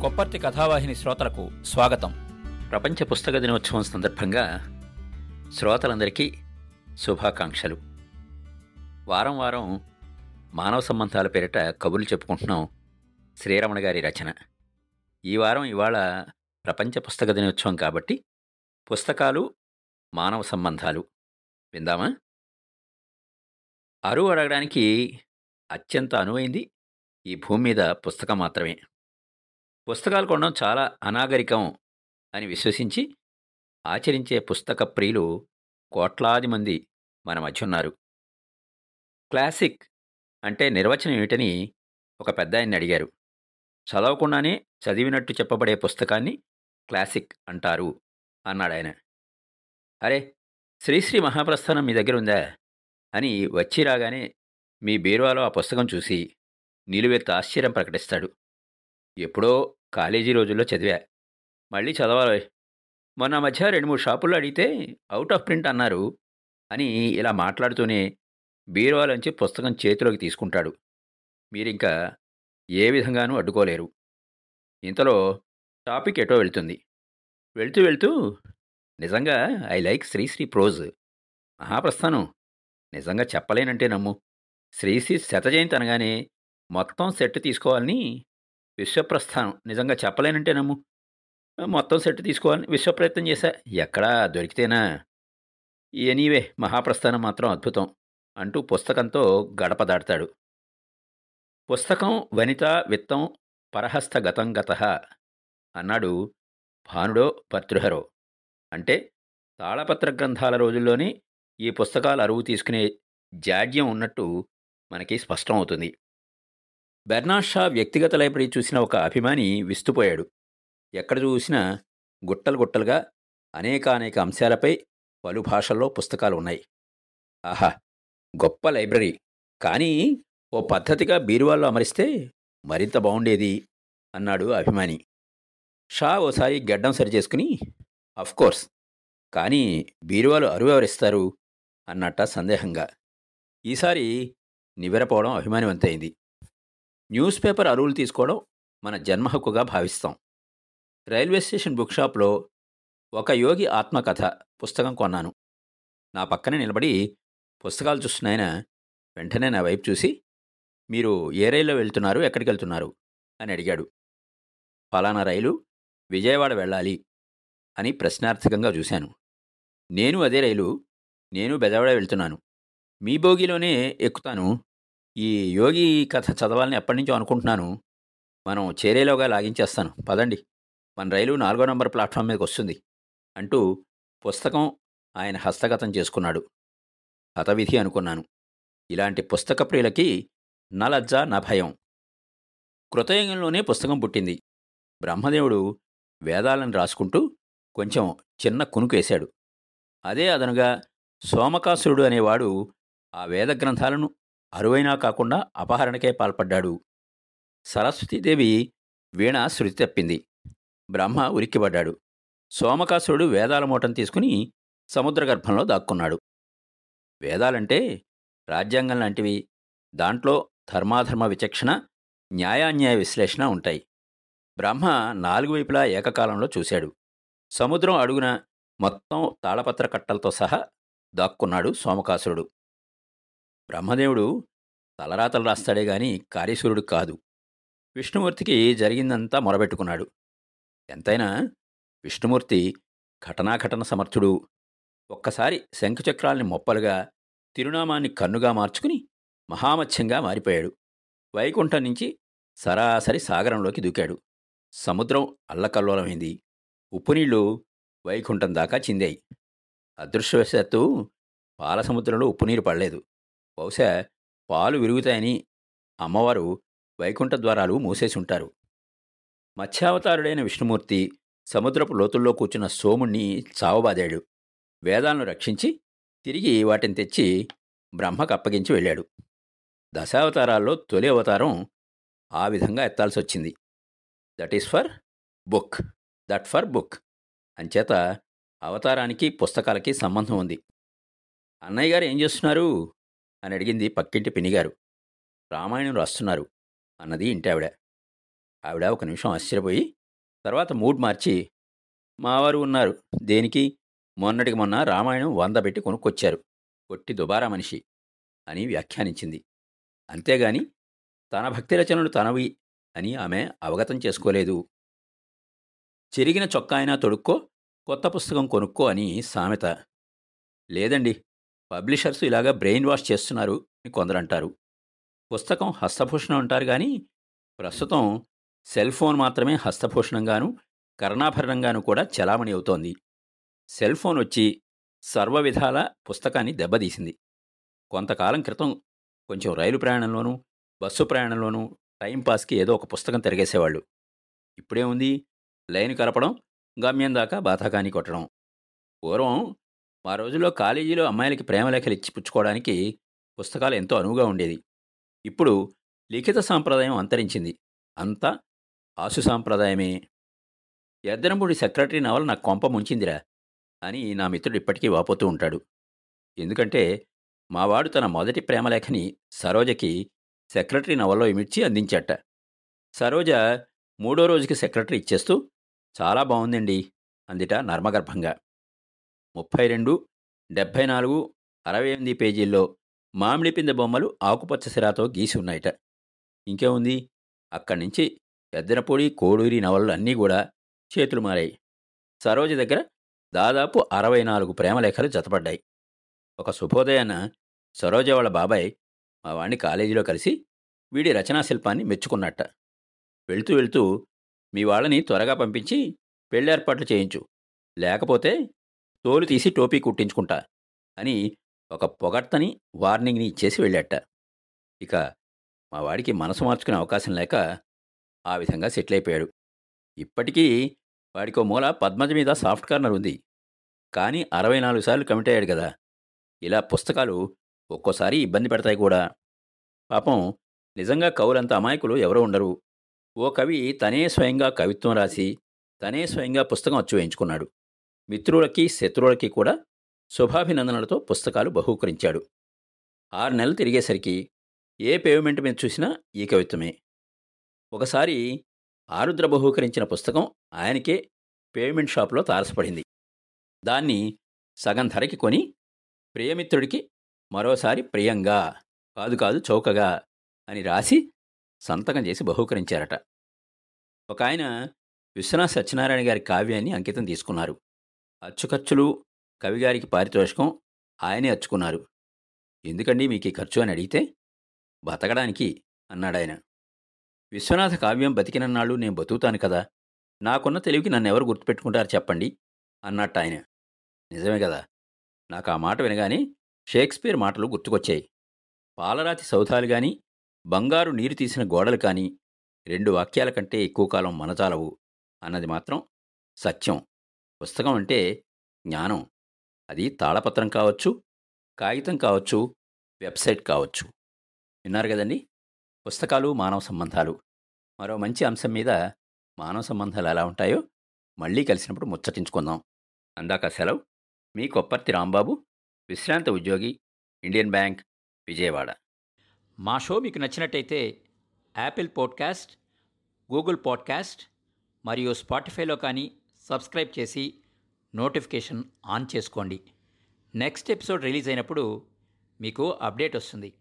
కొప్పర్తి కథావాహిని శ్రోతలకు స్వాగతం. ప్రపంచ పుస్తక దినోత్సవం సందర్భంగా శ్రోతలందరికీ శుభాకాంక్షలు. వారం వారం మానవ సంబంధాల పేరిట కబుర్లు చెప్పుకుంటున్నాం శ్రీరమణ గారి రచన. ఈ వారం ఇవాళ ప్రపంచ పుస్తక దినోత్సవం కాబట్టి పుస్తకాలు మానవ సంబంధాలు విందామా? అరువు అడగడానికి అత్యంత అనువైంది ఈ భూమి మీద పుస్తకం మాత్రమే. పుస్తకాలు కొనడం చాలా అనాగరికం అని విశ్వసించి ఆచరించే పుస్తక ప్రియులు కోట్లాది మంది మన మధ్య ఉన్నారు క్లాసిక్ అంటే నిర్వచనం ఏమిటని ఒక పెద్ద ఆయన్ని అడిగారు. చదవకుండానే చదివినట్టు చెప్పబడే పుస్తకాన్ని క్లాసిక్ అంటారు అన్నాడు ఆయన. అరే శ్రీశ్రీ మహాప్రస్థానం మీ దగ్గర ఉందా? అని వచ్చి రాగానే మీ బీరువాలో ఆ పుస్తకం చూసి నిలువెత్తు ఆశ్చర్యం ప్రకటిస్తాడు. ఎప్పుడో కాలేజీ రోజుల్లో చదివా. మళ్ళీ చదవాలి. మొన్న మధ్య రెండు మూడు షాపుల్లో అడిగితే అవుట్ ఆఫ్ ప్రింట్ అన్నారు అని ఇలా మాట్లాడుతూనే బీరువాలోంచి పుస్తకం చేతిలోకి తీసుకుంటాడు. మీరింకా ఏ విధంగానూ అడ్డుకోలేరు. ఇంతలో టాపిక్ ఎటో వెళ్తుంది. వెళ్తూ వెళ్తూ నిజంగా I like Sri Sri prose. Mahaprasthanam. నిజంగా చెప్పలేనంటే నమ్ము. శ్రీశ్రీ శత జయంతి అనగానే మొత్తం సెట్ తీసుకోవాలని విశ్వప్రస్థానం. నిజంగా చెప్పలేనంటే నమ్ము. మొత్తం సెట్ తీసుకోవాలని విశ్వప్రయత్నం చేశా. ఎక్కడా దొరికితేనా? ఎనీవే మహాప్రస్థానం మాత్రం అద్భుతం అంటూ పుస్తకంతో గడప దాడతాడు పుస్తకం వనిత విత్తం పరహస్త గతం గత అన్నాడు భానుడో భర్తృహరో. అంటే తాళపత్ర గ్రంథాల రోజుల్లోనే ఈ పుస్తకాలు అరువు తీసుకునే జాడ్యం ఉన్నట్టు మనకి స్పష్టం అవుతుంది బెర్నాడ్ షా వ్యక్తిగత లైబ్రరీ చూసిన ఒక అభిమాని విస్తుపోయాడు. ఎక్కడ చూసినా గుట్టలు గుట్టలుగా అనేకానేక అంశాలపై పలు భాషల్లో పుస్తకాలు ఉన్నాయి. ఆహా! గొప్ప లైబ్రరీ. కానీ ఓ పద్ధతిగా బీరువాల్లో అమరిస్తే మరింత బాగుండేది అన్నాడు అభిమాని. షా ఓసారి గడ్డం సరిచేసుకుని కోర్స్ కానీ బీరువాలు అరువు ఎవరిస్తారు? అన్నట్ట సందేహంగా. ఈసారి నివ్వెరపోవడం అభిమానివంతైంది న్యూస్ పేపర్ అరువులు తీసుకోవడం మన జన్మహక్కుగా భావిస్తాం. రైల్వే స్టేషన్ బుక్ షాప్లో ఒక యోగి ఆత్మకథ పుస్తకం కొన్నాను. నా పక్కనే నిలబడి పుస్తకాలు చూస్తున్నాయన వెంటనే నా వైపు చూసి మీరు ఏ రైల్లో వెళ్తున్నారు ఎక్కడికి వెళ్తున్నారు? అని అడిగాడు. ఫలానా రైలు విజయవాడ వెళ్ళాలి అని ప్రశ్నార్థకంగా చూశాను. నేను అదే రైలు నేను బెజవాడ వెళ్తున్నాను. మీ బోగిలోనే ఎక్కుతాను ఈ యోగి కథ చదవాలని ఎప్పటి నుంచో అనుకుంటున్నాను. మనం చేరేలోగా లాగించేస్తాను. పదండి. మన రైలు నాలుగో నంబర్ ప్లాట్ఫామ్ మీదకి వస్తుంది అంటూ పుస్తకం ఆయన హస్తగతం చేసుకున్నాడు. హతవిధి అనుకున్నాను. ఇలాంటి పుస్తక ప్రియులకి నలజ్జ నభయం కృతయుగంలోనే పుస్తకం పుట్టింది. బ్రహ్మదేవుడు వేదాలను రాసుకుంటూ కొంచెం చిన్న కునుకేశాడు అదే అదనుగా సోమకాసురుడు అనేవాడు ఆ వేద గ్రంథాలను అరువైనా కాకుండా అపహరణకే పాల్పడ్డాడు. సరస్వతీదేవి వీణ శృతి తప్పింది. బ్రహ్మ ఉరిక్కిపడ్డాడు సోమకాసురుడు వేదాల మూటను తీసుకుని సముద్ర గర్భంలో దాక్కున్నాడు. వేదాలంటే రాజ్యాంగం లాంటివి. దాంట్లో ధర్మాధర్మ విచక్షణ న్యాయాన్యాయ విశ్లేషణ ఉంటాయి. బ్రహ్మ నాలుగు వైపులా ఏకకాలంలో చూశాడు. సముద్రం అడుగున మొత్తం తాళపత్ర కట్టలతో సహా దాక్కున్నాడు సోమకాసురుడు. బ్రహ్మదేవుడు తలరాతలు రాస్తాడే గాని కార్యశూరుడు కాదు. విష్ణుమూర్తికి జరిగిందంతా మొరబెట్టుకున్నాడు. ఎంతైనా విష్ణుమూర్తి ఘటనాఘటన సమర్థుడు. ఒక్కసారి శంఖచక్రాల్ని మొప్పలుగా తిరునామాన్ని కన్నుగా మార్చుకుని మహామత్స్యంగా మారిపోయాడు. వైకుంఠం నుంచి సరాసరి సాగరంలోకి దూకాడు. సముద్రం అల్లకల్లోలమైంది. ఉప్పునీళ్ళు వైకుంఠం దాకా చిందాయి. అదృష్టవశాత్తు పాలసముద్రంలో ఉప్పునీరు పడలేదు. బహుశా పాలు విరుగుతాయని అమ్మవారు వైకుంఠ ద్వారాలు మూసేసి ఉంటారు మత్స్యావతారుడైన విష్ణుమూర్తి సముద్రపు లోతుల్లో కూర్చున్న సోముణ్ణి చావబాదాడు. వేదాలను రక్షించి తిరిగి వాటిని తెచ్చి బ్రహ్మకు అప్పగించి వెళ్ళాడు. దశావతారాల్లో తొలి అవతారం ఆ విధంగా ఎత్తాల్సి వచ్చింది that is for book. That for book. అంచేత అవతారానికి పుస్తకాలకి సంబంధం ఉంది. అన్నయ్య గారు ఏం చేస్తున్నారు? అని అడిగింది పక్కింటి పినిగారు. రామాయణం రాస్తున్నారు అన్నది ఇంటావిడ. ఆవిడ ఒక నిమిషం ఆశ్చర్యపోయి తర్వాత మూడ్ మార్చి మావారు ఉన్నారు. దేనికి? మొన్నటికి మొన్న రామాయణం వంద పెట్టి కొనుక్కొచ్చారు. కొట్టి దుబారా మనిషి అని వ్యాఖ్యానించింది. అంతేగాని తన భక్తి రచనలు తనవి అని ఆమె అవగతం చేసుకోలేదు. చెరిగిన చొక్కా అయినా తొడుక్కో కొత్త పుస్తకం కొనుక్కో అని సామెత. లేదండి. పబ్లిషర్స్ ఇలాగా బ్రెయిన్ వాష్ చేస్తున్నారు అని కొందరంటారు. పుస్తకం హస్తభూషణం అంటారు కానీ ప్రస్తుతం సెల్ ఫోన్ మాత్రమే హస్తభూషణంగాను కర్ణాభరణంగాను కూడా చలామణి అవుతోంది. సెల్ ఫోన్ వచ్చి సర్వ విధాల పుస్తకాన్ని దెబ్బతీసింది. కొంతకాలం క్రితం కొంచెం రైలు ప్రయాణంలోనూ బస్సు ప్రయాణంలోనూ టైంపాస్కి ఏదో ఒక పుస్తకం తిరిగేసేవాళ్ళు. ఇప్పుడేముంది? లైన్ కలపడం గమ్యం దాకా బాధాకాని కొట్టడం. పూర్వం మా రోజుల్లో కాలేజీలో అమ్మాయిలకి ప్రేమలేఖలు ఇచ్చి పుచ్చుకోవడానికి పుస్తకాలు ఎంతో అనువుగా ఉండేది. ఇప్పుడు లిఖిత సాంప్రదాయం అంతరించింది. అంతా ఆసు సాంప్రదాయమే. ఎద్దనపూడి సెక్రటరీ నవల నాకు కొంప ముంచిందిరా అని నా మిత్రుడు ఇప్పటికీ వాపోతూ ఉంటాడు. ఎందుకంటే మావాడు తన మొదటి ప్రేమలేఖని సరోజకి సెక్రటరీ నవల్లో ఇమిడ్చి అందించాట. సరోజ మూడో రోజుకి సెక్రటరీ ఇచ్చేస్తూ చాలా బాగుందండి అందిట నర్మగర్భంగా. ముప్పై రెండు డెబ్భై నాలుగు అరవై ఎనిమిది పేజీల్లో మామిడి పిందె బొమ్మలు ఆకుపచ్చ సిరాతో గీసి ఉన్నాయట. ఇంకేముంది? అక్కడి నుంచి ఎద్దనపొడి కోడూరి నవలలు అన్నీ కూడా చేతులు మారాయి. సరోజ దగ్గర దాదాపు అరవై నాలుగు ప్రేమలేఖలు జతపడ్డాయి. ఒక శుభోదయాన సరోజ వాళ్ళ బాబాయ్ మా వాణ్ణి కాలేజీలో కలిసి వీడి రచనా శిల్పాన్ని మెచ్చుకున్నట్ట. వెళ్తూ వెళ్తూ మీ వాళ్ళని త్వరగా పంపించి పెళ్ళేర్పాట్లు చేయించు. లేకపోతే తోలు తీసి టోపీ కుట్టించుకుంటా అని ఒక పొగడ్తని వార్నింగ్ని ఇచ్చేసి వెళ్ళాట. ఇక మా వాడికి మనసు మార్చుకునే అవకాశం లేక ఆ విధంగా సెటిల్ అయిపోయాడు ఇప్పటికీ వాడికో మూల పద్మజ మీద సాఫ్ట్ కార్నర్ ఉంది. కానీ అరవై నాలుగు సార్లు కమిట్ అయ్యాడు కదా ఇలా పుస్తకాలు ఒక్కోసారి ఇబ్బంది పెడతాయి కూడా. పాపం నిజంగా కవులంత అమాయకులు ఎవరూ ఉండరు. ఓ కవి తనే స్వయంగా కవిత్వం రాసి తనే స్వయంగా పుస్తకం అచ్చు వేయించుకున్నాడు. మిత్రులకి శత్రువులకి కూడా శుభాభినందనలతో పుస్తకాలు బహూకరించాడు. ఆరు నెలలు తిరిగేసరికి ఏ పేమెంట్ మీద చూసినా ఈ కవిత్వమే ఒకసారి ఆరుద్ర బహూకరించిన పుస్తకం ఆయనకే పేమెంట్ షాపులో తారసపడింది. దాన్ని సగం ధరకి కొని ప్రియమిత్రుడికి మరోసారి ప్రియంగా కాదు కాదు చౌకగా అని రాసి సంతకం చేసి బహూకరించారట. ఒక ఆయన విశ్వనాథ్ సత్యనారాయణ గారి కావ్యాన్ని అంకితం తీసుకున్నారు. అచ్చుఖర్చులు కవిగారికి పారితోషికం ఆయనే అచ్చుకున్నారు. ఎందుకండి మీకు ఈ ఖర్చు అని అడిగితే? బతకడానికి అన్నాడాయన. విశ్వనాథ కావ్యం బతికినన్నాళ్ళు నేను బతుకుతాను కదా నాకున్న తెలివికి నన్ను ఎవరు గుర్తుపెట్టుకుంటారు చెప్పండి అన్నట్టు ఆయన నిజమే కదా నాకు ఆ మాట వినగానే షేక్స్పియర్ మాటలు గుర్తుకొచ్చాయి. పాలరాతి సౌధాలు కానీ బంగారు నీరు తీసిన గోడలు కానీ రెండు వాక్యాల కంటే ఎక్కువ కాలం మనచాలవు అన్నది మాత్రం సత్యం. పుస్తకం అంటే జ్ఞానం. అది తాళపత్రం కావచ్చు కాగితం కావచ్చు వెబ్సైట్ కావచ్చు. విన్నారు కదండి? పుస్తకాలు మానవ సంబంధాలు. మరో మంచి అంశం మీద మానవ సంబంధాలు ఎలా ఉంటాయో మళ్ళీ కలిసినప్పుడు ముచ్చటించుకుందాం. అందాక సెలవు. మీ కొప్పర్తి రాంబాబు విశ్రాంత ఉద్యోగి ఇండియన్ బ్యాంక్ విజయవాడ. మా షో మీకు నచ్చినట్టయితే యాపిల్ పాడ్కాస్ట్ గూగుల్ పాడ్కాస్ట్ మరియు స్పాటిఫైలో కానీ సబ్స్క్రైబ్ చేసి నోటిఫికేషన్ ఆన్ చేసుకోండి. నెక్స్ట్ ఎపిసోడ్ రిలీజ్ అయినప్పుడు మీకు అప్డేట్ వస్తుంది.